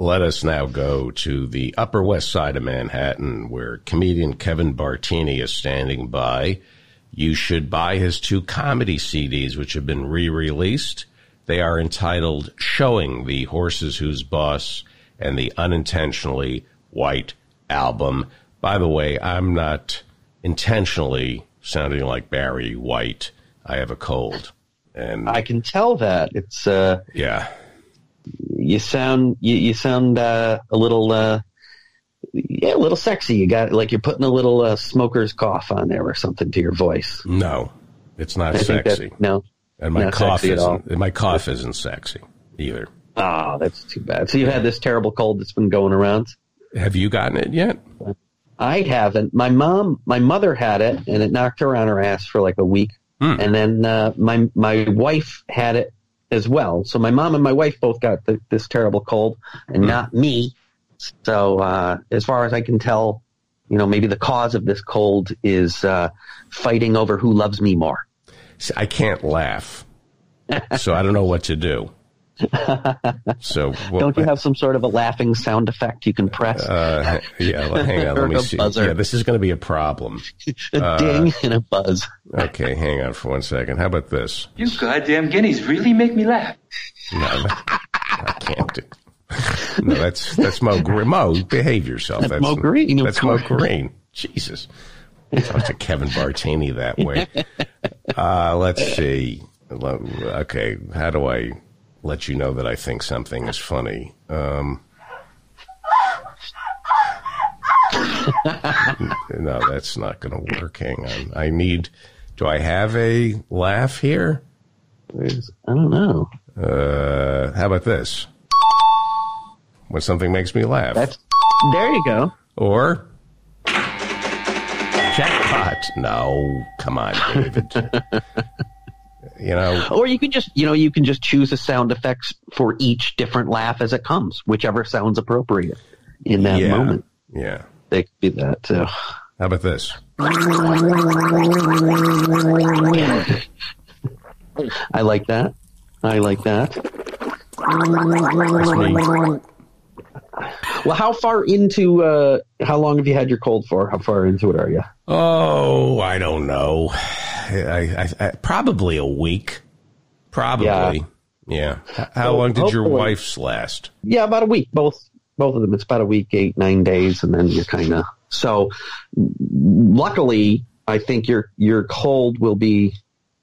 let us now go to the Upper West Side of Manhattan, where comedian Kevin Bartini is standing by. You should buy his two comedy CDs, which have been re released. They are entitled Showing the Horses Who's Boss and the Unintentionally White Album. By the way, I'm not intentionally sounding like Barry White. I have a cold. And I can tell that. It's, uh, yeah, you sound, you, you sound, uh, a little, uh, yeah, a little sexy. You got like you're putting a little uh, smoker's cough on there or something to your voice. no, it's not I sexy. that, no. and my cough isn't, my cough isn't sexy either. Oh, that's too bad. So you've had this terrible cold that's been going around. Have you gotten it yet? I haven't. My mom, my mother had it, and it knocked her on her ass for like a week. Hmm. And then uh, my my wife had it as well. So my mom and my wife both got the, this terrible cold, and not me. So uh, as far as I can tell, you know, maybe the cause of this cold is uh, fighting over who loves me more. See, I can't laugh, so I don't know what to do. So well, Don't you have some sort of a laughing sound effect you can press? Uh, yeah, well, hang on. Let me see. buzzer. Yeah, this is going to be a problem. a ding and a buzz. Okay, hang on for one second. How about this? You goddamn guineas really make me laugh. No, I can't do. No, that's that's Moe Greene. Moe, behave yourself. That's, Moe Greene, of That's Mo. Green. Jesus, talk to Kevin Bartini that way. Uh, let's see. Okay, how do I let you know that I think something is funny? Um, no, that's not going to work. Hang on. I need. Do I have a laugh here? There's, I don't know. Uh, how about this? When something makes me laugh. That's there. You go. or jackpot. No, come on, David. you know, Or you can just, you know, you can just choose a sound effects for each different laugh as it comes, whichever sounds appropriate in that yeah, moment. yeah. They could be that too. How about this? I like that. I like that. Well, how far into, uh, how long have you had your cold for? How far into it are you? Oh, I don't know. I, I, I probably a week. Probably. Yeah. H- How So long did your wife's last? Yeah, about a week. Both, both of them. It's about a week, eight, nine days, and then you're kind of, so luckily, I think your, your cold will be,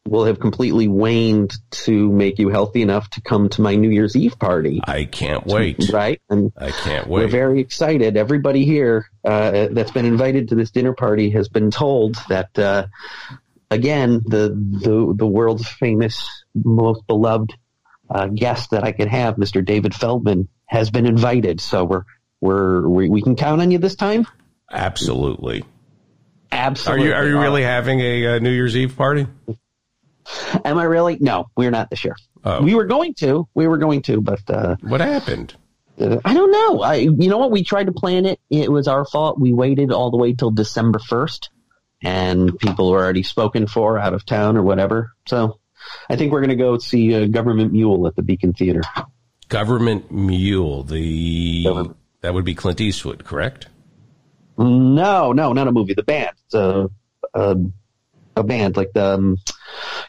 will have completely waned to make you healthy enough to come to my New Year's Eve party. I can't wait. Right? And I can't wait. We're very excited. Everybody here uh, that's been invited to this dinner party has been told that uh, again the the the world's famous, most beloved uh, guest that I could have, Mr. David Feldman, has been invited. So we're we're we, we can count on you this time. Absolutely. Absolutely. Are you are you really having a uh, New Year's Eve party? Am I really? No, we're not this year. Oh. We were going to. We were going to, but uh, What happened? Uh, I don't know. I, you know what? We tried to plan it. It was our fault. We waited all the way till December 1st and people were already spoken for out of town or whatever. So I think we're going to go see uh, Government Mule at the Beacon Theater. Government Mule. The Government. that would be Clint Eastwood, correct? No, no, not a movie. The band. It's a, a, a band like the um,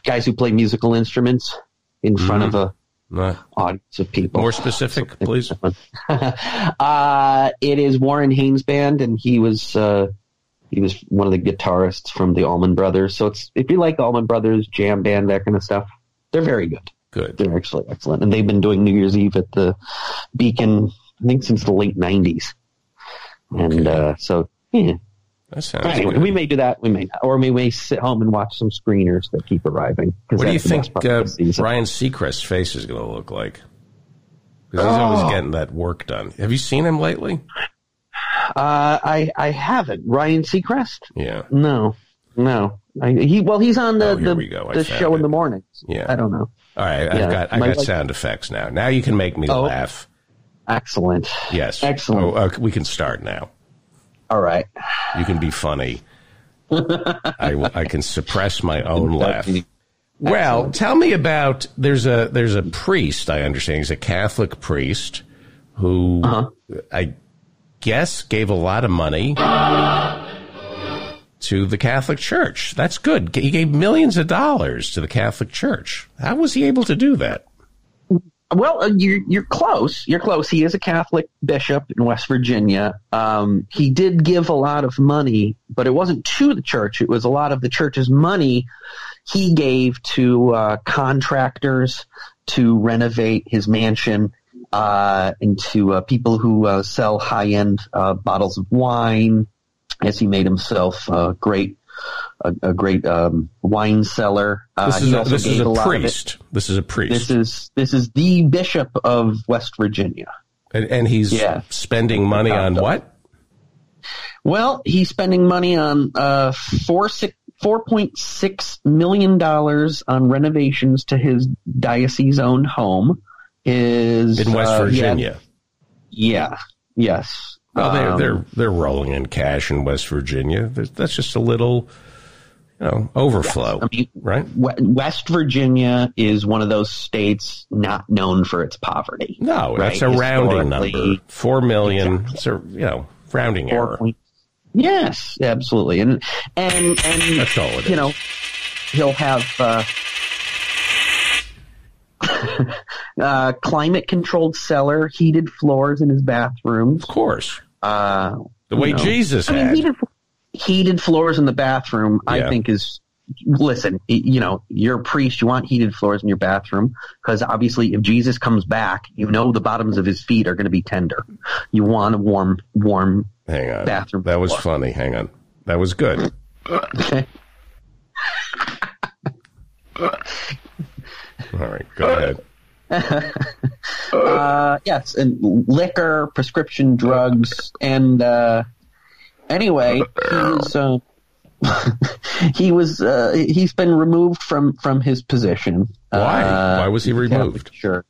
guys who play musical instruments in front of a Not audience of people. more specific, please. uh, it is Warren Haynes band, and he was uh, he was one of the guitarists from the Allman Brothers. So it's if you like Allman Brothers jam band, that kind of stuff, they're very good. Good. They're actually excellent, and they've been doing New Year's Eve at the Beacon, I think, since the late '90s. And Okay. uh, so, yeah. That sounds anyway, good. we may do that. We may, not. or we may sit home and watch some screeners that keep arriving. What do you think uh, of the season. Ryan Seacrest's face is going to look like? Because he's always Oh. getting that work done. Have you seen him lately? Uh, I I haven't. Ryan Seacrest. Yeah. No, no. I, he well, he's on the Oh, the. The show it. in the mornings. Yeah. I don't know. All right. I've got I got like- sound effects now. Now you can make me Oh. laugh. Excellent. Yes. Excellent. Oh, uh, we can start now. All right. You can be funny. I, I can suppress my own laugh. Well, tell me about there's a there's a priest I understand he's a Catholic priest who I guess gave a lot of money to the Catholic Church. That's good. He gave millions of dollars to the Catholic Church. How was he able to do that? Well, uh, you're you're close. You're close. He is a Catholic bishop in West Virginia. Um, he did give a lot of money, but it wasn't to the church. It was a lot of the church's money he gave to uh, contractors to renovate his mansion, uh, and to uh, people who uh, sell high end uh, bottles of wine. As he made himself a great, a, a great um, wine cellar. Uh, This is a, this is a lot of it- priest. This is a priest. this is this is the bishop of West Virginia. and, and he's Yeah. spending money on what? Well, he's spending money on uh four six four point six million dollars on renovations to his diocese owned home. His In West uh, Virginia. yeah. Yes. Well, they're, Um, they're, they're rolling in cash in West Virginia. That's just a little, you know, overflow, I mean, right? West Virginia is one of those states not known for its poverty. No, right? that's a rounding number. Four million. It's a, you know, rounding four error. point- Yes, absolutely, and and and That's all it you is. know he'll have uh, uh, climate controlled cellar, heated floors in his bathrooms. Of course. Uh, The way you know. Jesus I mean, had. Heated, floors in the bathroom, Yeah. I think is. Listen, you know, you're a priest. You want heated floors in your bathroom because obviously, if Jesus comes back, you know the bottoms of his feet are going to be tender. You want a warm, warm. Hang on. bathroom That was floor. funny. Hang on. That was good. Okay. All right. Go ahead. Uh, yes, and liquor, prescription drugs, and uh, anyway, he was uh, he was uh, he's been removed from from his position. Why? Uh, Why was he removed? Sure.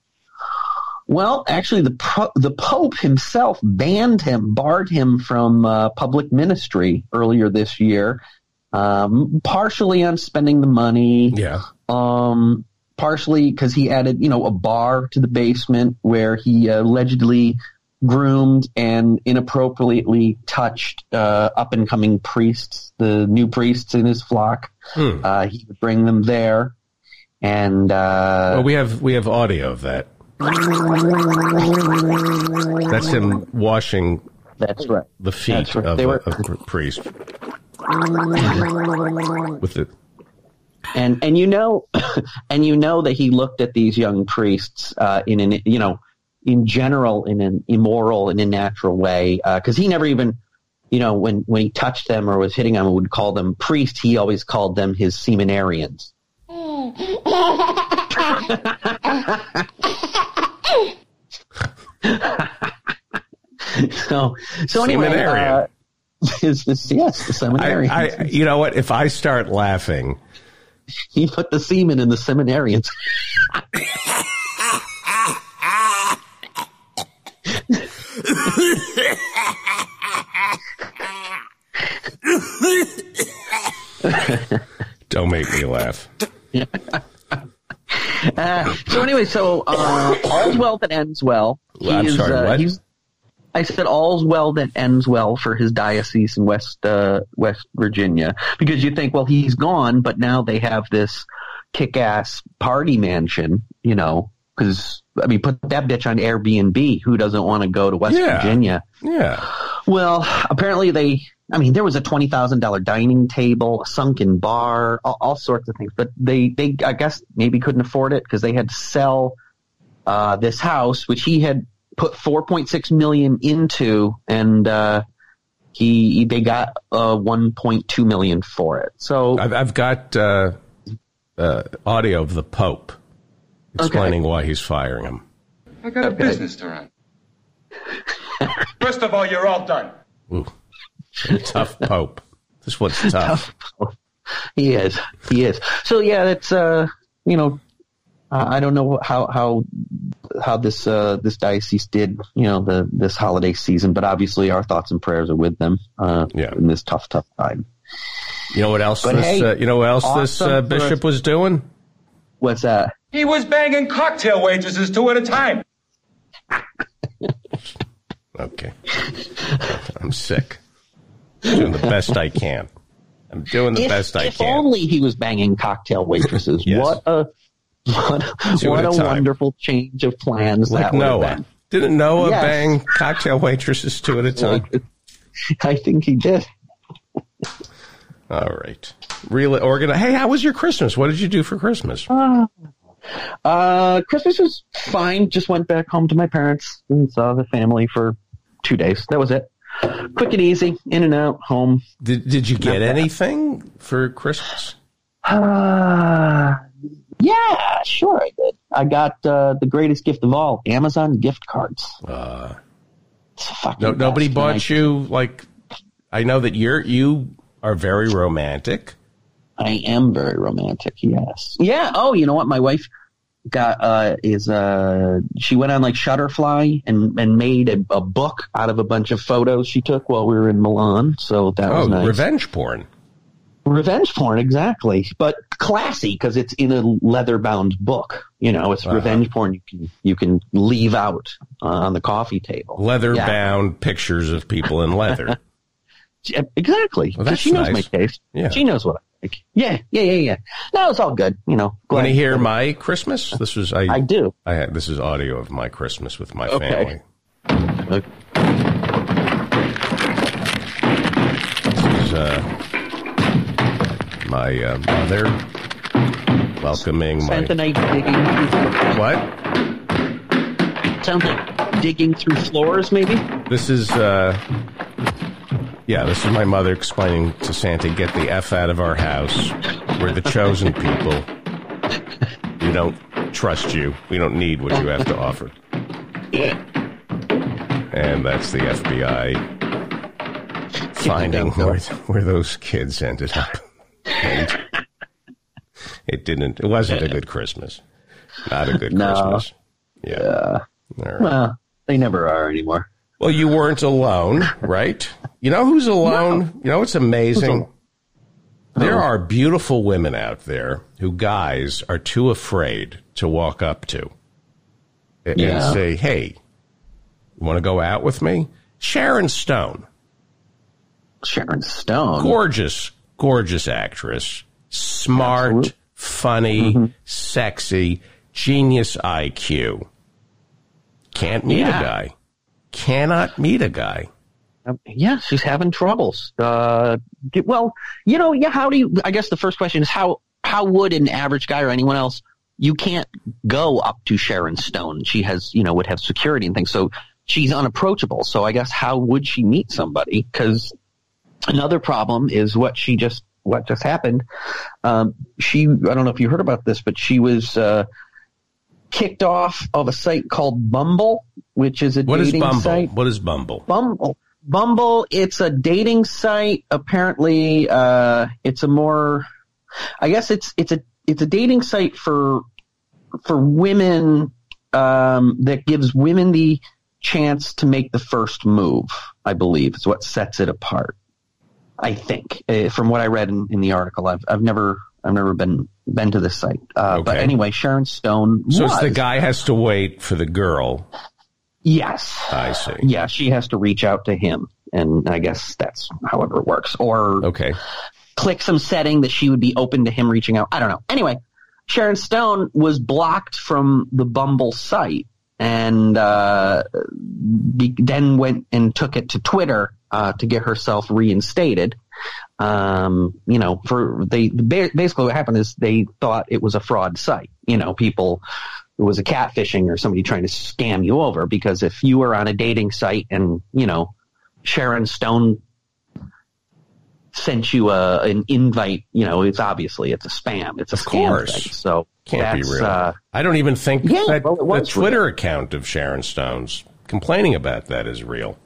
Well, actually, the pro- the Pope himself banned him, barred him from uh, public ministry earlier this year, um, partially on spending the money, Yeah. um, partially because he added, you know, a bar to the basement where he allegedly groomed and inappropriately touched uh, up and coming priests, the new priests in his flock. Hmm. Uh, he would bring them there, and uh, Well, we have we have audio of that. That's him washing that's right. the feet right. of, a, of a priest with the and and you know and you know that he looked at these young priests uh, in an you know in general in an immoral and unnatural way because he never even you know when when he touched them or was hitting them would call them priests he always called them his seminarians. So so anyway uh, is this yes the seminarians. I, I you know what? If I start laughing he put the semen in the seminarians don't make me laugh. Uh, so anyway, so uh, all's well that ends well. He I'm is, sorry, uh, what? he's- I said all's well that ends well for his diocese in West uh, West Virginia because you think, well, he's gone, but now they have this kick-ass party mansion, you know. Because I mean, put that bitch on Airbnb. Who doesn't want to go to West Yeah. Virginia? Yeah. Well, apparently they. I mean, there was a twenty thousand dollar dining table, a sunken bar, all, all sorts of things. But they, they, I guess, maybe couldn't afford it because they had to sell uh, this house, which he had put four point six million into, and uh, he they got uh, one point two million for it. So I've, I've got uh, uh, audio of the Pope explaining why he's firing him. I got a business to run. First of all, you're all done. Ooh, tough Pope. This one's tough. he is, he is. So yeah, that's uh, you know, I don't know how how how this uh, this diocese did, you know, the this holiday season, but obviously our thoughts and prayers are with them uh, Yeah. in this tough, tough time. You know what else? But this hey, uh, you know what else this awesome uh, bishop was doing? What's that? He was banging cocktail waitresses two at a time. Okay. I'm sick. Doing the best I can. I'm doing the if, best I if can. If only he was banging cocktail waitresses. Yes. What a what, what a time. wonderful change of plans Like that Noah. Didn't Noah Yes. bang cocktail waitresses two at a time? I think he did. All right. Really organized. Hey, how was your Christmas? What did you do for Christmas? Uh, Christmas was fine. Just went back home to my parents and saw the family for two days. That was it. Quick and easy, in and out, home. Did Did you get anything for Christmas? Uh, yeah, sure I did. I got uh, the greatest gift of all: Amazon gift cards. Uh, It's fucking no, nobody best. bought you like. I know that you're you are very romantic. I am very romantic. Yes. Yeah. Oh, you know what? My wife got uh is uh she went on like Shutterfly and and made a, a book out of a bunch of photos she took while we were in Milan. So that Oh, was nice. revenge porn. revenge porn exactly but classy because it's in a leather bound book you know it's Uh-huh. revenge porn you can you can leave out uh, on the coffee table Leather Yeah. bound pictures of people in leather. Exactly Well, she knows nice. my taste Yeah. she knows what i like yeah yeah yeah yeah no it's all good you know Want to hear my Christmas? This was I. i do I had this is audio of my Christmas with my Okay. family. Okay. This is uh, my uh, mother welcoming my Santa night digging what? sounds like digging through floors maybe This is uh, yeah, this is my mother explaining to Santa, "Get the f out of our house. We're the chosen people. We don't trust you. We don't need what you have to offer." And that's the FBI finding where, where those kids ended up. And it didn't. It wasn't a good Christmas. Not a good No. Christmas. Yeah. All right. well they never are anymore Well, you weren't alone, right? You know who's alone? You know what's amazing? There are beautiful women out there who guys are too afraid to walk up to and Yeah. say, "Hey, you want to go out with me?" Sharon Stone, sharon stone gorgeous, gorgeous actress, smart, Absolutely. funny, mm-hmm. sexy, genius IQ. Can't meet Yeah. a guy. Cannot meet a guy. Um, yeah, she's having troubles. Uh, well, you know, yeah. How do you? I guess the first question is how how would an average guy or anyone else? You can't go up to Sharon Stone. She has, you know, would have security and things. So she's unapproachable. So I guess how would she meet somebody? Because another problem is what she just what just happened. Um, she I don't know if you heard about this, but she was uh, kicked off of a site called Bumble, which is a What is dating Bumble? site. What is Bumble? Bumble. Bumble, it's a dating site. Apparently, uh, it's a more, I guess it's, it's a, it's a dating site for, for women, um, that gives women the chance to make the first move, I believe is what sets it apart. I think, uh, from what I read in, in the article, I've, I've never, I've never been, been to this site. Uh, but anyway, Sharon Stone So was. it's the guy has to wait for the girl. Yes. I see. Yeah, she has to reach out to him, and I guess that's however it works. Or Okay. click some setting that she would be open to him reaching out. I don't know. Anyway, Sharon Stone was blocked from the Bumble site, and uh, be, then went and took it to Twitter uh, to get herself reinstated. Um, you know, for they basically what happened is they thought it was a fraud site. You know, people it was a catfishing or somebody trying to scam you over because if you were on a dating site and you know Sharon Stone sent you a an invite, you know, it's obviously it's a spam. It's a Of scam course. thing. So Can't be real. Uh, I don't even think Yeah, that well, the Twitter account of Sharon Stone's complaining about that is real.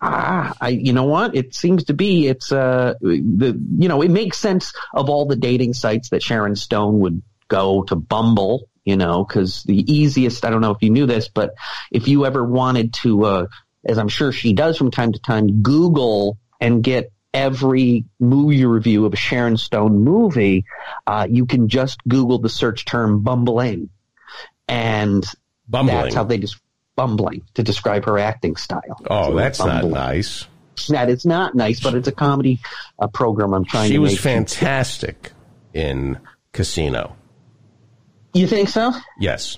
Ah, I you know what? It seems to be it's uh the you know it makes sense of all the dating sites that Sharon Stone would go to Bumble. You know, because the easiest, I don't know if you knew this, but if you ever wanted to, uh, as I'm sure she does from time to time, Google and get every movie review of a Sharon Stone movie, uh, you can just Google the search term bumbling. And Bumbling. that's how they just, bumbling to describe her acting style. Oh, that's not nice. That is not nice, but it's a comedy uh, program. I'm trying She to was fantastic in Casino. You think so? Yes.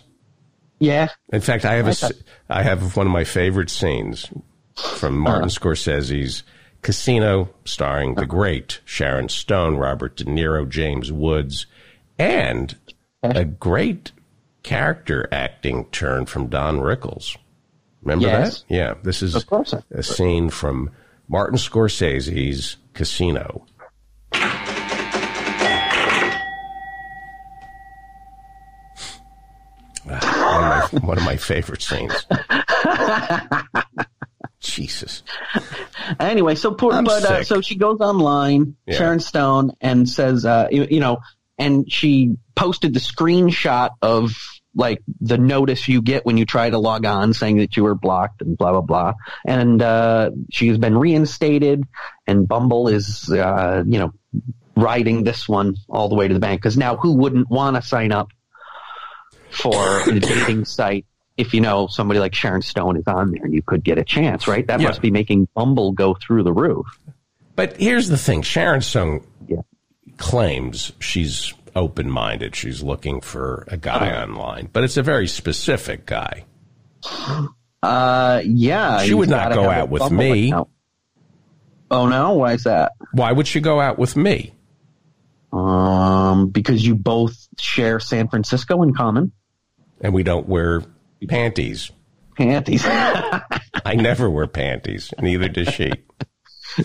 Yeah. In fact, I have a, I thought- have one of my favorite scenes from Martin Uh-huh. Scorsese's Casino, starring the great Sharon Stone, Robert De Niro, James Woods, and a great character acting turn from Don Rickles. Remember Yes. that? Yeah, this is Of course. a scene from Martin Scorsese's Casino. Ah, one, of my, one of my favorite scenes. Jesus. Anyway, so poor, I'm but uh, so she goes online, Yeah. Sharon Stone, and says, uh, you, you know, and she posted the screenshot of like the notice you get when you try to log on saying that you were blocked and blah blah blah. And uh, she has been reinstated, and Bumble is, uh, you know, riding this one all the way to the bank because now who wouldn't want to sign up for a dating site? If you know somebody like Sharon Stone is on there, and you could get a chance, right? That Yeah. must be making Bumble go through the roof. But here's the thing Sharon Stone Yeah. Claims she's open minded. She's looking for a guy online, but it's a very specific guy. Uh, yeah. She would not go out with me. account. Oh no, why is that? Why would she go out with me? Um, because you both share San Francisco in common. And we don't wear panties. Panties. I never wear panties. Neither does she.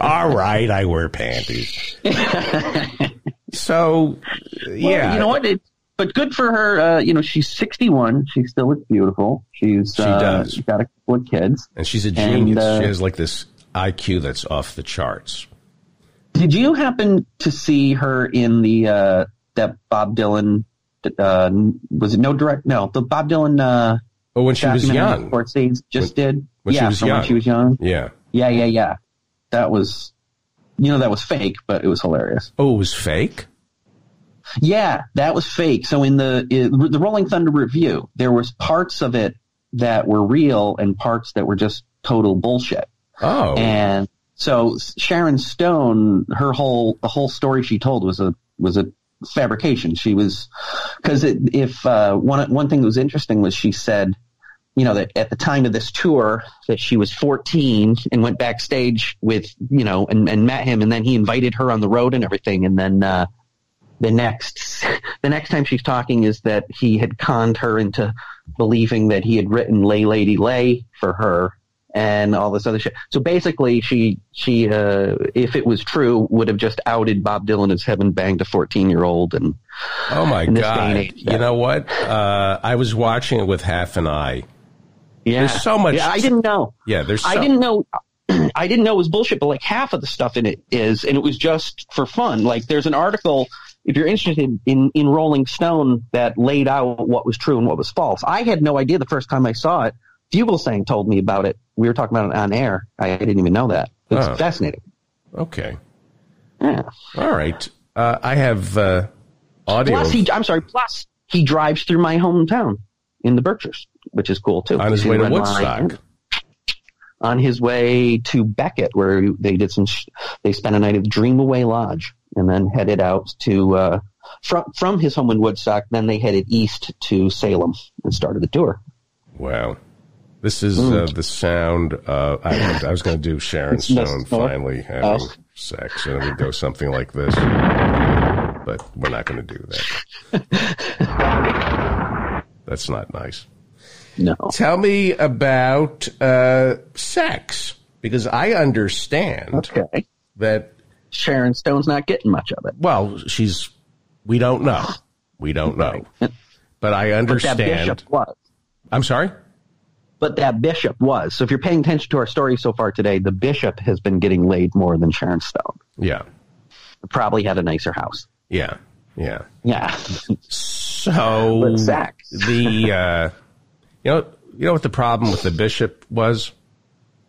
All right, I wear panties. So, yeah. you know what? It, but good for her. Uh, you know, she's 61. She still looks beautiful. She's She uh, does. She's got a couple of kids. And she's a And, genius. uh, she has like this IQ that's off the charts. Did you happen to see her in the uh, that Bob Dylan? Uh, was it no direct? No, the Bob Dylan uh, Oh, when she was young. Sports Aids just did. when she yeah, was from young. when she was young. Yeah. Yeah, yeah, yeah. That was, you know, that was fake, but it was hilarious. Oh, it was fake? Yeah, that was fake. So in the in the Rolling Thunder Revue, there was parts of it that were real and parts that were just total bullshit. Oh. And so Sharon Stone, her whole the whole story she told was a was a fabrication. She was because if uh, one one thing that was interesting was she said, you know, that at the time of this tour that she was 14 and went backstage with you know and, and met him, and then he invited her on the road and everything, and then. Uh, the next the next time she's talking is that he had conned her into believing that he had written lay lady lay for her and all this other shit so basically she she uh if it was true would have just outed bob dylan as having banged a 14 year old and Oh my in this day and God! age, You know what? Uh, I was watching it with half an eye. Yeah There's so much- yeah i didn't know Yeah, there's. So, I didn't know. I didn't know it was bullshit, but like half of the stuff in it is, and it was just for fun. Like there's an article, if you're interested in in Rolling Stone, that laid out what was true and what was false. I had no idea the first time I saw it. Fugelsang told me about it. We were talking about it on air. I didn't even know that. It's Oh. fascinating. Okay. Yeah. All right. Uh, I have uh, audio Plus, he, I'm sorry. Plus, he drives through my hometown in the Berkshires, which is cool too. on his way to Line. Woodstock. on his way to Becket, where they did some. Sh- they spent a night at Dreamaway Lodge, and then headed out to uh, from from his home in Woodstock. Then they headed east to Salem and started the tour. Wow. This is uh, the sound. Uh, I, I was going to do Sharon Stone finally having Oh. sex, and it would go something like this. But we're not going to do that. That's not nice. No, Tell me about uh, sex, because I understand okay. that. Sharon Stone's not getting much of it. Well, she's. We don't know. We don't know. But I But that understand. bishop was. I'm sorry. But that bishop was. So if you're paying attention to our story so far today, the bishop has been getting laid more than Sharon Stone. Yeah. Probably had a nicer house. Yeah. Yeah. Yeah. So But sex. the uh, you know you know what the problem with the bishop was.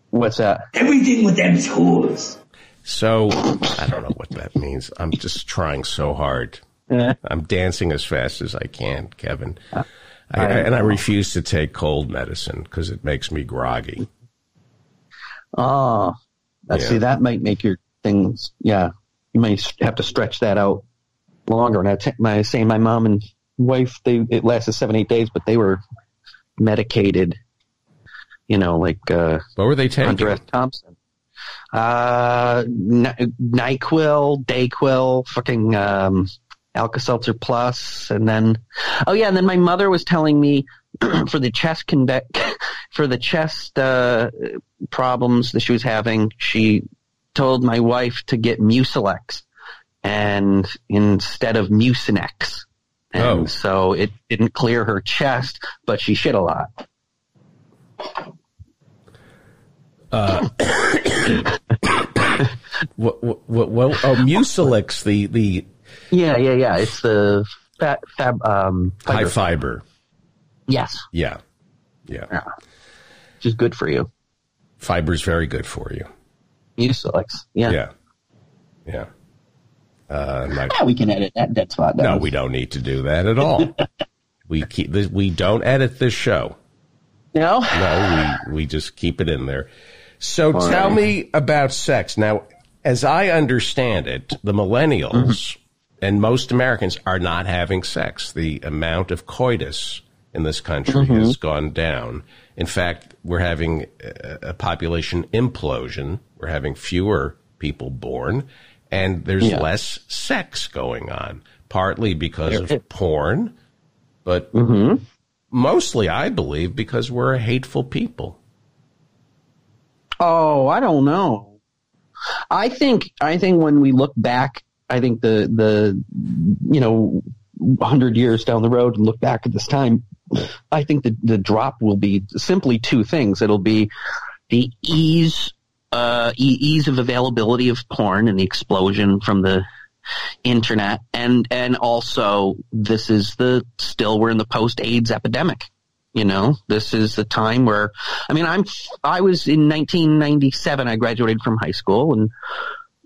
What's that? Everything with them schools. So I don't know what that means. I'm just trying so hard. I'm dancing as fast as I can, Kevin. Uh, I, I, and I refuse to take cold medicine because it makes me groggy. Oh, yeah. see, that might make your things. Yeah, you may have to stretch that out longer. And I, t- I say my mom and wife, they it lasted seven, eight days, but they were medicated. You know, like uh, what were they taking? Hunter Thompson. Uh, Nyquil, Dayquil, fucking um, Alka-Seltzer Plus, and then oh yeah, and then my mother was telling me for the chest conve- for the chest uh, problems that she was having, she told my wife to get Mucilex and instead of Mucinex. And oh. so it didn't clear her chest, but she shit a lot. Uh, what, what, what, oh, Mucilex, the, the. Yeah, yeah, yeah. It's the fat, fab, um, fiber. high fiber. Yes. Yeah. Yeah. yeah. Which is good for you. Fiber is very good for you. Mucilex. Yeah. Yeah. Yeah. Uh, my, yeah, we can edit that dead spot. No, we don't need to do that at all. we keep this, we don't edit this show. No, no, we we just keep it in there. So all tell me about sex now. As I understand it, the millennials mm-hmm. and most Americans are not having sex. The amount of coitus in this country mm-hmm. has gone down. In fact, we're having a, a population implosion. We're having fewer people born and there's yeah. less sex going on, partly because of porn, but mm-hmm. mostly, I believe, because we're a hateful people. Oh, I don't know. I think I think when we look back, I think the the you know hundred years down the road and look back at this time, I think the the drop will be simply two things. It'll be the ease uh, ease of availability of porn and the explosion from the internet, and and also this is the still we're in the post AIDS epidemic. You know, this is the time where I mean, I'm I was in 1997. I graduated from high school, and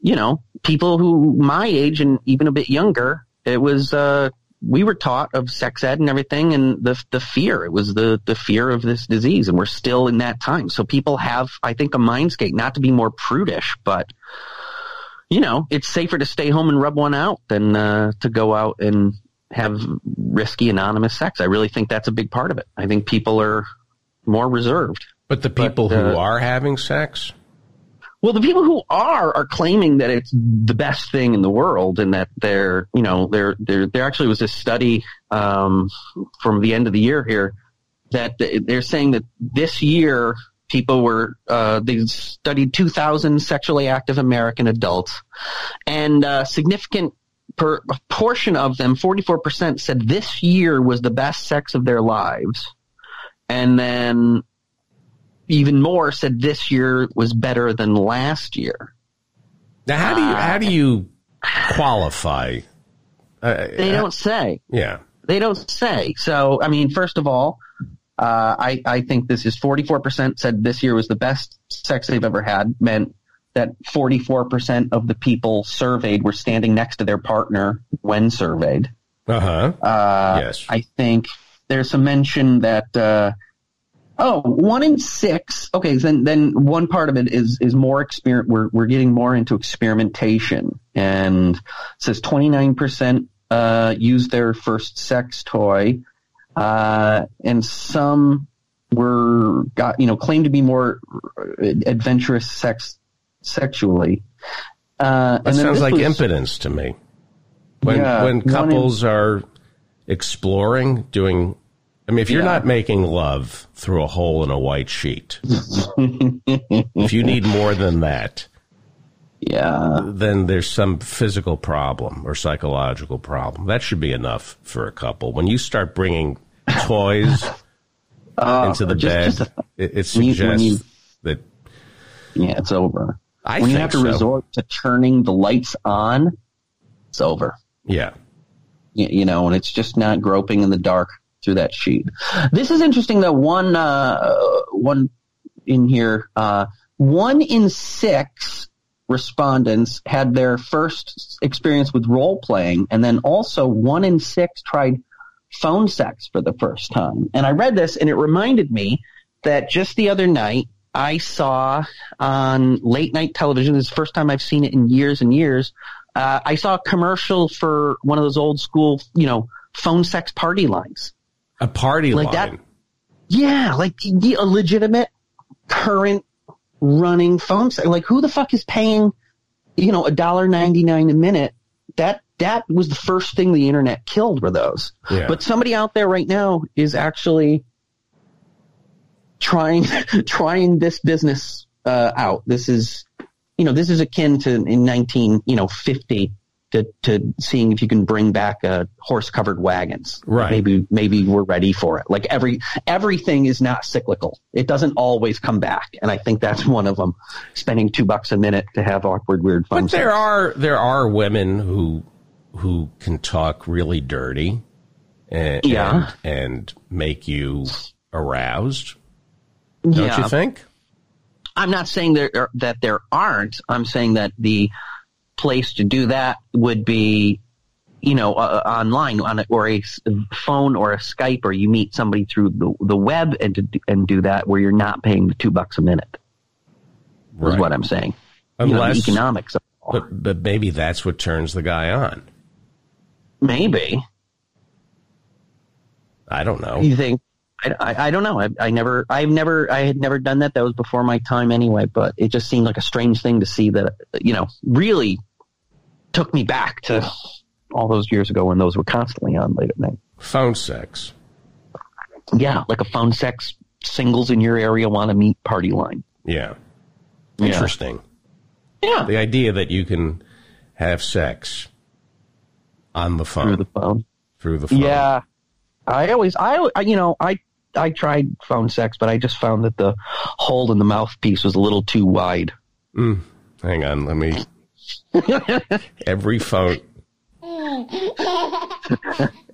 you know, people who my age and even a bit younger, it was uh, we were taught of sex ed and everything and the the fear. It was the the fear of this disease and we're still in that time. So people have I think a mindscape not to be more prudish, but you know, it's safer to stay home and rub one out than uh, to go out and have risky anonymous sex. I really think that's a big part of it. I think people are more reserved. But the people but, uh, who are having sex well, the people who are are claiming that it's the best thing in the world, and that they're, you know, there, there, there actually was this study um, from the end of the year here that they're saying that this year people were uh, they studied 2,000 sexually active American adults, and a significant per, portion of them, 44%, said this year was the best sex of their lives, and then even more said this year was better than last year. Now, how do you how do you qualify? Uh, they don't say. Yeah, they don't say. So, I mean, first of all, uh, I I think this is forty four percent said this year was the best sex they've ever had. Meant that forty four percent of the people surveyed were standing next to their partner when surveyed. Uh-huh. Uh Yes. I think there's some mention that. Uh, Oh, one in six. Okay, then then one part of it is is more experiment. We're we're getting more into experimentation, and says twenty nine percent uh, use their first sex toy, uh, and some were got you know claim to be more adventurous sex sexually. Uh, that sounds like was, impotence to me. When yeah, when couples in, are exploring, doing I mean, if you're yeah. not making love through a hole in a white sheet, if you need more than that, yeah, then there's some physical problem or psychological problem. That should be enough for a couple. When you start bringing toys uh, into the just, bed, just a, it, it, suggests you, that yeah, it's over. I when you have to so. resort to turning the lights on, it's over. Yeah, you, you know, and it's just not groping in the dark through that sheet. This is interesting though. One, uh, one in here, uh, one in six respondents had their first experience with role playing, and then also one in six tried phone sex for the first time. And I read this and it reminded me that just the other night I saw on late night television, this is the first time I've seen it in years and years. Uh, I saw a commercial for one of those old school, you know, phone sex party lines. A party Like line. that- Yeah, like the- a legitimate current running phone. Like who the fuck is paying, you know, a dollar ninety nine a minute? That that was the first thing the internet killed were those. Yeah. But somebody out there right now is actually trying trying this business uh, out. This is you know this is akin to in nineteen you know fifty to to seeing if you can bring back uh, horse covered wagons. Right. Maybe maybe we're ready for it. Like every everything is not cyclical. It doesn't always come back, and I think that's one of them. Spending two bucks a minute to have awkward weird phone But there sex. are there are women who who can talk really dirty and Yeah. and, and make you aroused. Don't yeah. you think? I'm not saying there that there aren't. I'm saying that the place to do that would be, you know, uh, online on a, or a phone or a Skype, or you meet somebody through the the web and to, do- and do that where you're not paying the two bucks a minute. Is what I'm saying. you know, the economics. But but maybe that's what turns the guy on. Maybe I don't know. you think. I, I, I don't know. I, I never, I've never, I had never done that. That was before my time anyway. But it just seemed like a strange thing to see that, you know, really took me back to all those years ago when those were constantly on late at night. Phone sex. Yeah, like a phone sex singles in your area want to meet party line. Yeah. Interesting. Yeah, The idea that you can have sex on the phone through the phone. through the phone. Yeah, I always, I, you know, I, I tried phone sex, but I just found that the hole in the mouthpiece was a little too wide. Mm. Hang on, let me. every phone,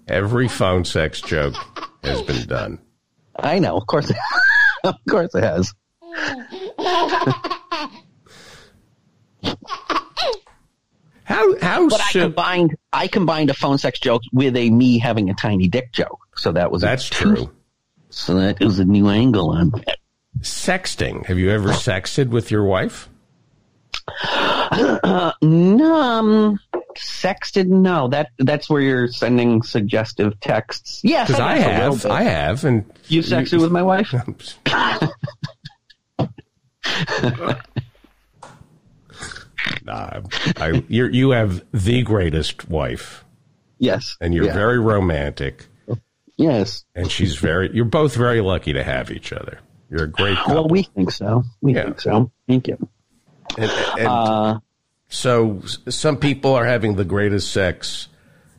every phone sex joke has been done. I know, of course, of course it has. How how But I should combined, I combined a phone sex joke with a me having a tiny dick joke, so that was a that's true? So that was a new angle on that. Sexting. Have you ever sexted with your wife? No, um, sexted. No, that that's where you're sending suggestive texts. Yes, Because I a have. I have, and You sexted with my wife? Nah, I, you have the greatest wife, Yes. and you're Yeah. very romantic, yes. and she's very. You're both very lucky to have each other. You're a great couple. Well, we think so. We Yeah. think so. Thank you. and, and Uh, so some people are having the greatest sex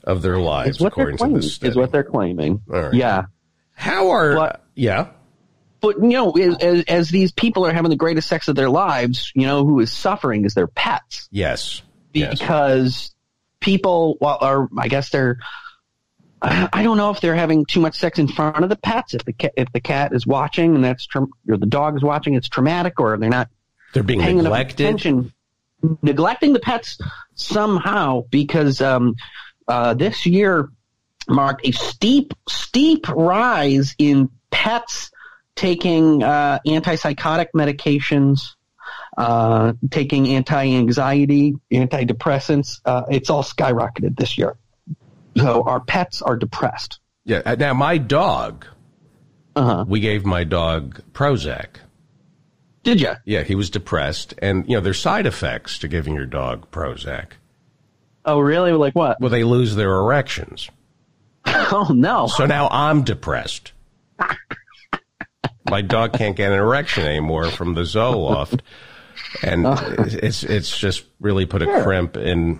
of their lives, is what they're according to claiming. this study. Is what they're claiming. All right. Yeah. How are What? yeah? But you know, as, as, as these people are having the greatest sex of their lives, you know, who is suffering is their pets Yes, yes. because people, well, are I guess they're. I don't know if they're having too much sex in front of the pets. If the cat, if the cat is watching and that's tra- or the dog is watching, it's traumatic, or they're not They're being neglected. attention, neglecting the pets somehow because um, uh, this year marked a steep, steep rise in pets taking uh, antipsychotic medications, uh, taking anti-anxiety, antidepressants. Uh, it's all skyrocketed this year. So our pets are depressed. Yeah. uh, Now my dog, Uh-huh. we gave my dog Prozac. Did you? Yeah, he was depressed, and you know there's side effects to giving your dog Prozac. Oh, really? Like what? Well, they lose their erections. Oh no! So now I'm depressed. My dog can't get an erection anymore from the Zoloft, and it's it's just really put a crimp in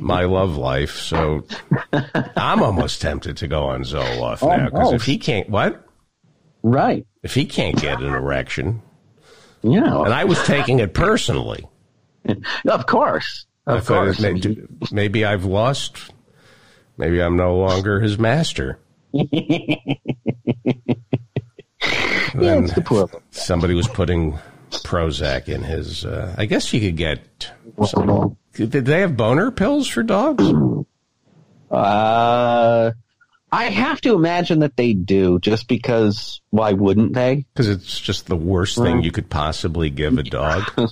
my love life. So I'm almost tempted to go on Zoloft now because if he can't, what Right? if he can't get an erection? Yeah. And I was taking it personally. Of course. Of course. may- maybe I've lost. Maybe I'm no longer his master. yeah, it's the poor somebody was putting Prozac in his. Uh, I guess you could get. Dog. Did they have boner pills for dogs? Uh, I have to imagine that they do, just because why wouldn't they? Because it's just the worst thing you could possibly give a dog.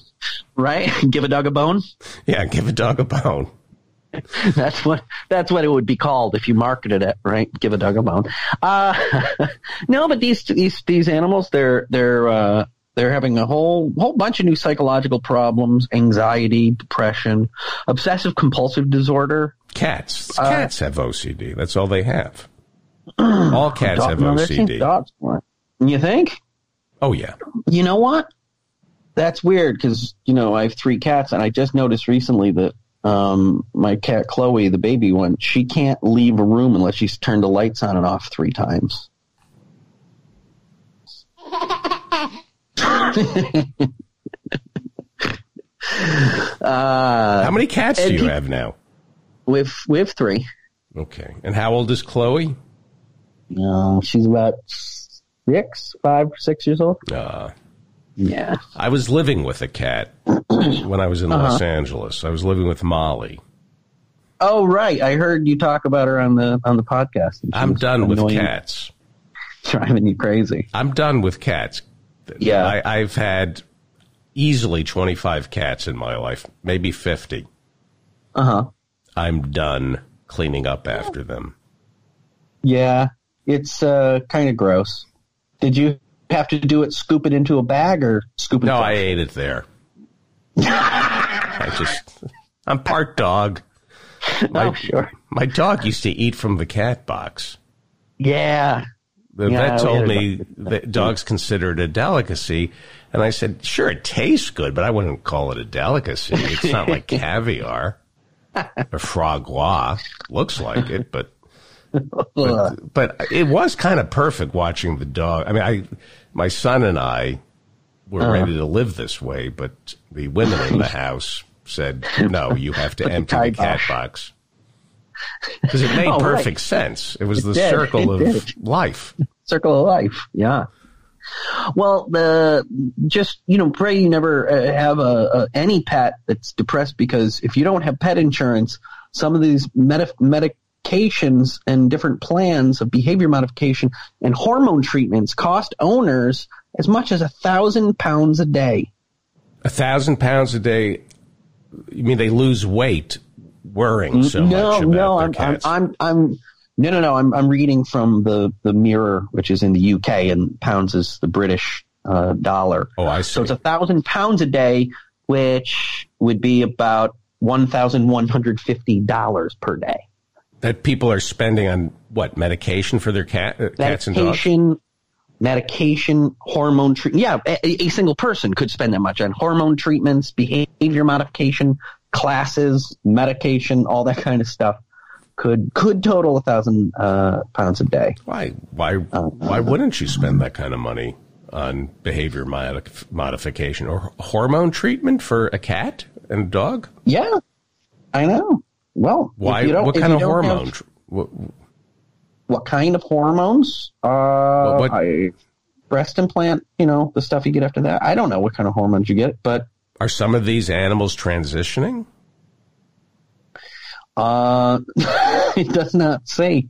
Right? Give a dog a bone. yeah, give a dog a bone. That's what that's what it would be called if you marketed it, right? Give a dog a bone. Uh, no, but these these these animals, they're they're uh, they're having a whole whole bunch of new psychological problems: anxiety, depression, obsessive compulsive disorder. Cats. Cats have OCD. That's all they have. All cats have No, OCD. dogs for. You think? Oh yeah. You know what? That's weird because you know I have three cats, and I just noticed recently that um, my cat Chloe, the baby one, she can't leave a room unless she's turned the lights on and off three times. uh, How many cats do you he- have now? We have, we have three. Okay. And how old is Chloe? No, she's about six, five, six years old. Uh, Yeah. I was living with a cat when I was in Uh-huh. Los Angeles. I was living with Molly. Oh, right. I heard you talk about her on the on the podcast. I'm done with cats. driving you crazy. I'm done with cats. Yeah. I, I've had easily 25 cats in my life, maybe 50. Uh huh. I'm done cleaning up after them. Yeah, it's uh, kind of gross. Did you have to do it, scoop it into a bag, or scoop it? No, fresh? I ate it there. I just, I'm part dog. My, oh, sure. my dog used to eat from the cat box. Yeah. The Yeah, vet told me that dogs considered a delicacy. And I said, sure, it tastes good, but I wouldn't call it a delicacy. It's not like caviar or foie gras. Looks like it, but, but, but it was kind of perfect watching the dog. I mean, I, my son and I were Uh-huh. ready to live this way, but the women in the house said, no, you have to empty the cat box. Because it made Oh, right. perfect sense. It was the did. circle It of did. life. Circle of life. Yeah. Well, the just you know, pray you never uh, have a, a any pet that's depressed because if you don't have pet insurance, some of these medi- medications and different plans of behavior modification and hormone treatments cost owners as much as a thousand pounds a day. A thousand pounds a day. You mean they lose weight worrying so no, much about no, I'm, I'm. I'm, I'm, no, no, no. I'm, I'm reading from the, the Mirror, which is in the UK, and pounds is the British uh, dollar. oh, I see. So it's a thousand pounds a day, which would be about one thousand one hundred fifty dollars per day. that people are spending on what medication for their cat, uh, cats and dogs. Medication, medication, hormone treatment. Yeah, a, a single person could spend that much on hormone treatments, behavior modification, classes, medication, all that kind of stuff. Could could total a thousand uh, pounds a day. Why? Why? Uh, why wouldn't you spend that kind of money on behavior modif- modification or hormone treatment for a cat and a dog? Yeah, I know. Well, Why? What kind of don't have- what, what kind of hormones? Uh, what- I, breast implant. You know the stuff you get after that. I don't know what kind of hormones you get, but are some of these animals transitioning? uh, it does not say.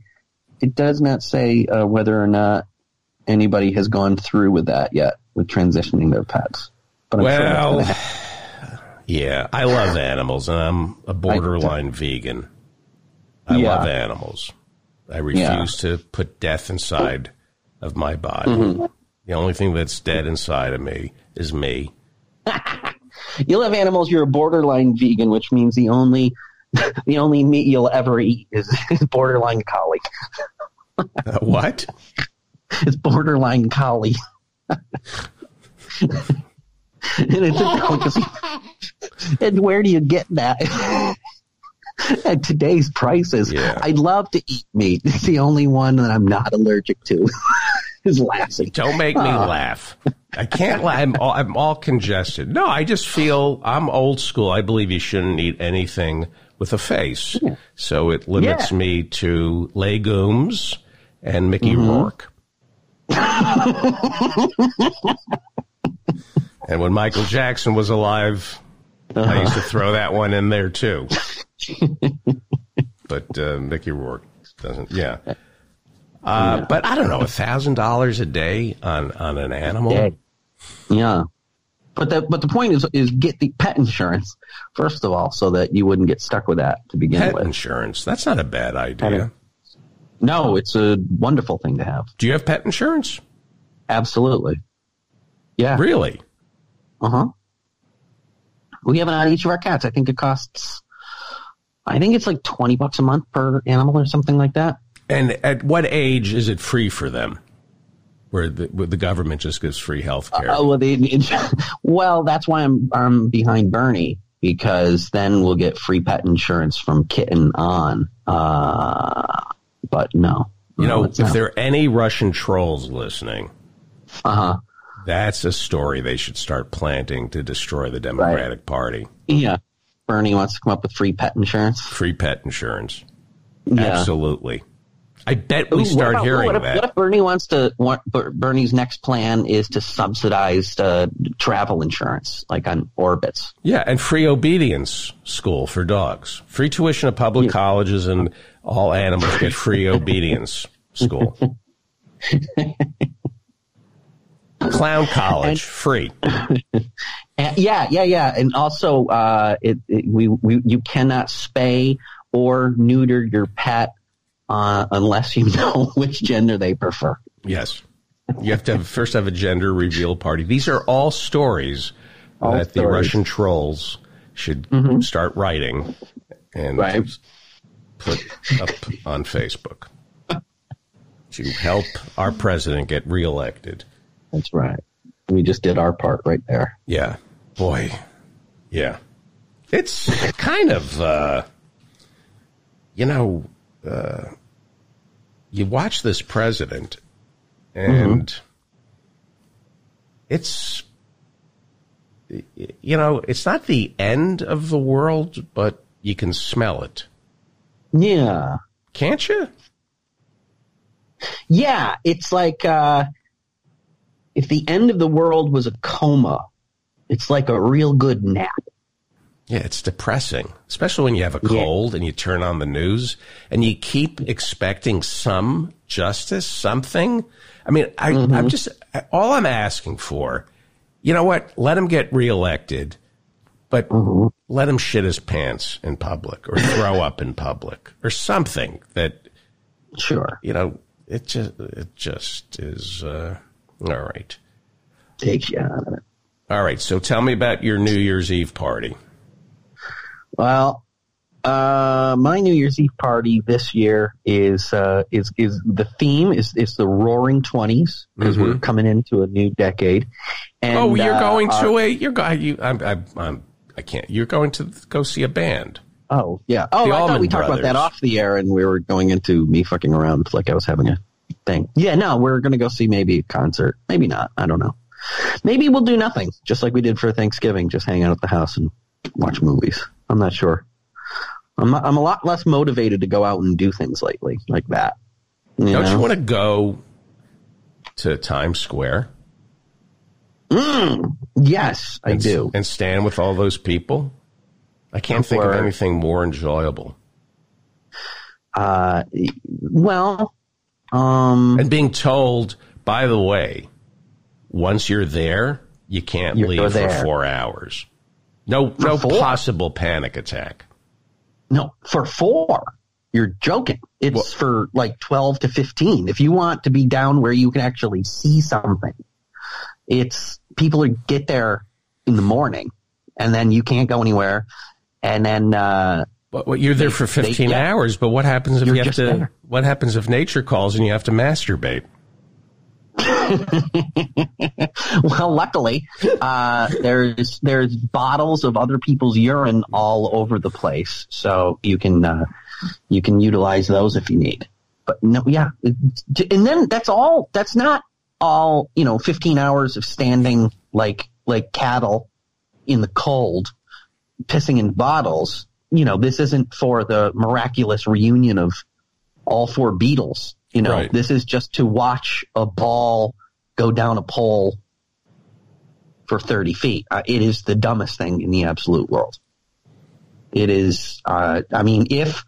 It does not say uh, whether or not anybody has gone through with that yet with transitioning their pets. But I'm Well, gonna yeah, I love animals, and I'm a borderline vegan. I Yeah. love animals. I refuse to put death inside of my body. Mm-hmm. The only thing that's dead inside of me is me. you love animals. You're a borderline vegan, which means the only the only meat you'll ever eat is, is borderline collie. Uh, what? It's borderline collie. and it's a delicacy. and where do you get that? At today's prices, Yeah. I'd love to eat meat. It's the only one that I'm not allergic to. is Lassie. Don't make me laugh. I can't laugh. I'm all, I'm all congested. No, I just feel I'm old school. I believe you shouldn't eat anything with a face. So it limits Yeah. me to legumes and Mickey Rourke. and when Michael Jackson was alive, I used to throw that one in there too. but uh, Mickey Rourke doesn't. Yeah. Uh, But I don't know, a thousand dollars a day on on an animal. Yeah. But the but the point is is get the pet insurance first of all, so that you wouldn't get stuck with that to begin Pet with. insurance. That's not a bad idea. No, it's a wonderful thing to have. Do you have pet insurance? Absolutely. Yeah. Really? Uh huh. We have it on each of our cats. I think it costs. I think it's like twenty bucks a month per animal or something like that. And at what age is it free for them? Where the, where the government just gives free health care? Oh well, they, well, that's why I'm I'm behind Bernie because then we'll get free pet insurance from kitten on. Uh, but no, you know, it's if not. there are any Russian trolls listening, uh huh, that's a story they should start planting to destroy the Democratic Party. yeah, Bernie wants to come up with free pet insurance. Free pet insurance. Yeah. Absolutely. I bet we Ooh, start what about- hearing what if, that. What if Bernie wants to? Bernie's next plan is to subsidize uh, travel insurance, like on Orbitz. Yeah, and free obedience school for dogs. Free tuition at public colleges and all animals get free obedience school. Clown college, free. And, yeah, yeah, yeah, and also, uh, it, it, we, we you cannot spay or neuter your pet uh, unless you know which gender they prefer. Yes. You have to have, first have a gender reveal party. These are all stories All that the. Russian trolls should start writing and Right. put up on Facebook to help our president get reelected. That's right. We just did our part right there. Yeah. Boy. Yeah. It's kind of, uh, you know, uh, you watch this president and it's, you know, it's not the end of the world, but you can smell it. Yeah, Can't you? yeah. It's like uh, if the end of the world was a coma. It's like a real good nap. Yeah, it's depressing, especially when you have a cold and you turn on the news and you keep expecting some justice, something. I mean, I, I'm just, all I'm asking for, you know what? Let him get reelected, but let him shit his pants in public or throw up in public or something that, Sure, you know, it just, it just is, uh, all right. takes you out of it. All right. So tell me about your New Year's Eve party. Well, uh, my New Year's Eve party this year is uh, is is the theme is is the Roaring Twenties because we're coming into a new decade. And, oh, you're uh, going to a you're going you I'm, I'm I'm I can't. You're going to go see a band. Oh yeah. Oh, The I thought we talked about that off the air, and we were going into me fucking around like I was having a thing. Yeah, no, we're gonna go see maybe a concert, maybe not. I don't know. Maybe we'll do nothing, just like we did for Thanksgiving, just hang out at the house and watch movies. I'm not sure. I'm I'm a lot less motivated to go out and do things lately like that. You Don't know? you want to go to Times Square? yes, I and, do. And stand with all those people? I can't think of anything more enjoyable. Uh, well, um, And being told, by the way, once you're there, you can't leave for four hours. No, no four? possible panic attack. No, for four. You're joking. It's Well- for like 12 to 15. If you want to be down where you can actually see something, it's people who get there in the morning and then you can't go anywhere. And then, uh, But well, you're there for they 15 hours, but what happens if You're have to, there. what happens if nature calls and you have to masturbate? well, luckily, uh, there's, there's bottles of other people's urine all over the place. So you can, uh, you can utilize those if you need. But no, yeah. And then that's all, that's not all, you know, 15 hours of standing like, like cattle in the cold, pissing in bottles. You know, this isn't for the miraculous reunion of all four Beatles. You know, Right. this is just to watch a ball go down a pole for 30 feet. Uh, it is the dumbest thing in the absolute world. It is, uh, I mean, if,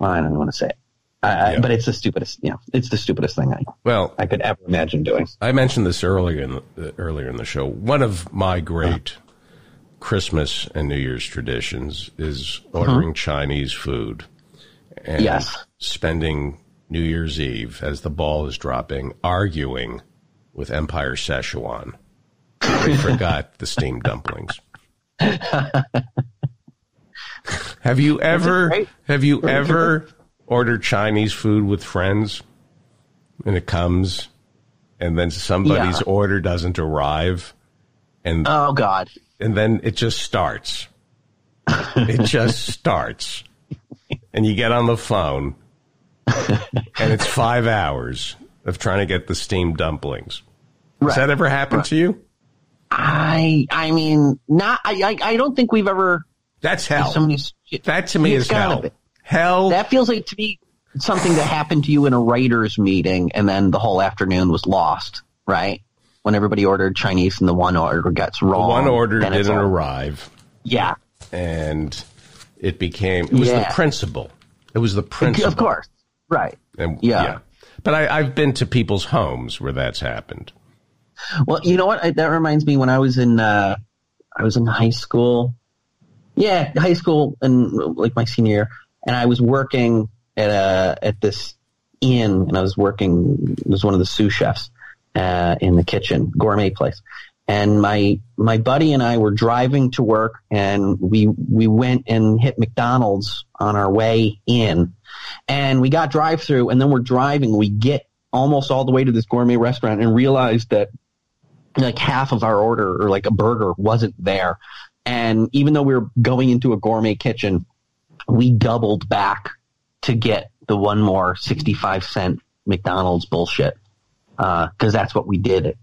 I don't want to say it. Uh, Yeah. But it's the stupidest. You know, it's the stupidest thing I Well, I could ever imagine doing. I mentioned this earlier in the, earlier in the show. One of my great Christmas and New Year's traditions is ordering Chinese food and Yes. spending New Year's Eve as the ball is dropping, arguing with Empire Szechuan. They forgot the steamed dumplings. have you ever have you ever ordered Chinese food with friends and it comes and then somebody's Yeah. order doesn't arrive and Oh God. and then it just starts. It just starts. And you get on the phone and it's five hours of trying to get the steamed dumplings. Has that ever happened to you? I I mean, not. I I, I don't think we've ever. That's hell. That to me is hell. Hell. That feels like to me something that happened to you in a writers meeting, and then the whole afternoon was lost. Right. When everybody ordered Chinese and the one order gets wrong. The one order didn't all- arrive Yeah. and it became, it was the principle. It was the principle. Of course. Right. And, Yeah. But I, I've been to people's homes where that's happened. Well, you know what? I, that reminds me when I was in uh, I was in high school. Yeah, high school and like my senior year, and I was working at a at this inn, and I was working was one of the sous chefs uh, in the kitchen, gourmet place. And my my buddy and I were driving to work, and we we went and hit McDonald's on our way in, and we got drive through, and then we're driving. We get almost all the way to this gourmet restaurant, and realized that like half of our order or like a burger wasn't there. And even though we were going into a gourmet kitchen, we doubled back to get the one more 65 cent McDonald's bullshit. Uh, cause that's what we did.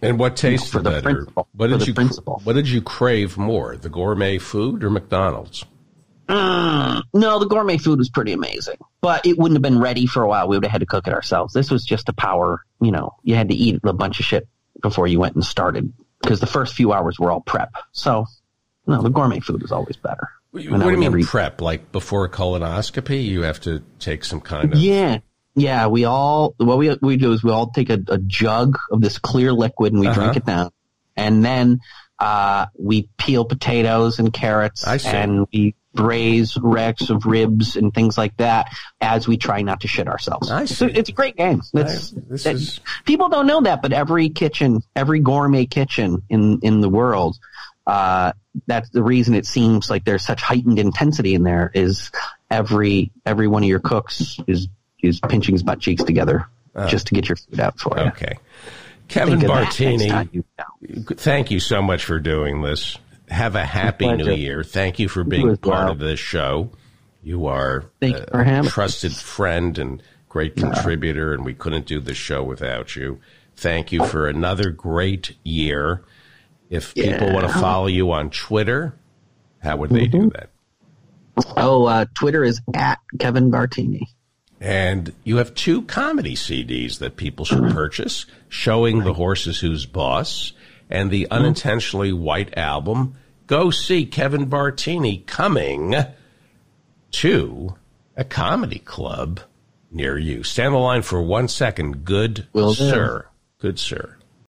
And what tasted For the better? What did you principle. What did you crave more, the gourmet food or McDonald's? Mm, no, the gourmet food was pretty amazing, but it wouldn't have been ready for a while. We would have had to cook it ourselves. This was just a power, you know, you had to eat a bunch of shit before you went and started because the first few hours were all prep. So, no, the gourmet food was always better. What do you mean prep? Like before a colonoscopy, you have to take some kind of. Yeah. Yeah, we all what we we do is we all take a, a jug of this clear liquid and we Uh-huh. drink it down, and then uh, we peel potatoes and carrots, and we braise racks of ribs and things like that as we try not to shit ourselves. I see. it's a great game. It's, I- this that- is- people don't know that, but every kitchen, every gourmet kitchen in in the world. Uh, that's the reason it seems like there's such heightened intensity in there is every every one of your cooks is is pinching his butt cheeks together just to get your food out for you. Okay. Kevin Think of that next Bartini, you know. thank you so much for doing this. Have a happy new year. Thank you for being part well. of this show. You are Thank you a having me. trusted friend and great contributor, and we couldn't do the show without you. Thank you for another great year. If people want to follow you on Twitter, how would they Mm-hmm. do that? Oh, uh, Twitter is at Kevin Bartini. And you have two comedy CDs that people should purchase, showing the horses who's boss and the unintentionally white album. Go see Kevin Bartini coming to a comedy club near you. Stand the line for one second. Good Will do. sir. Good sir.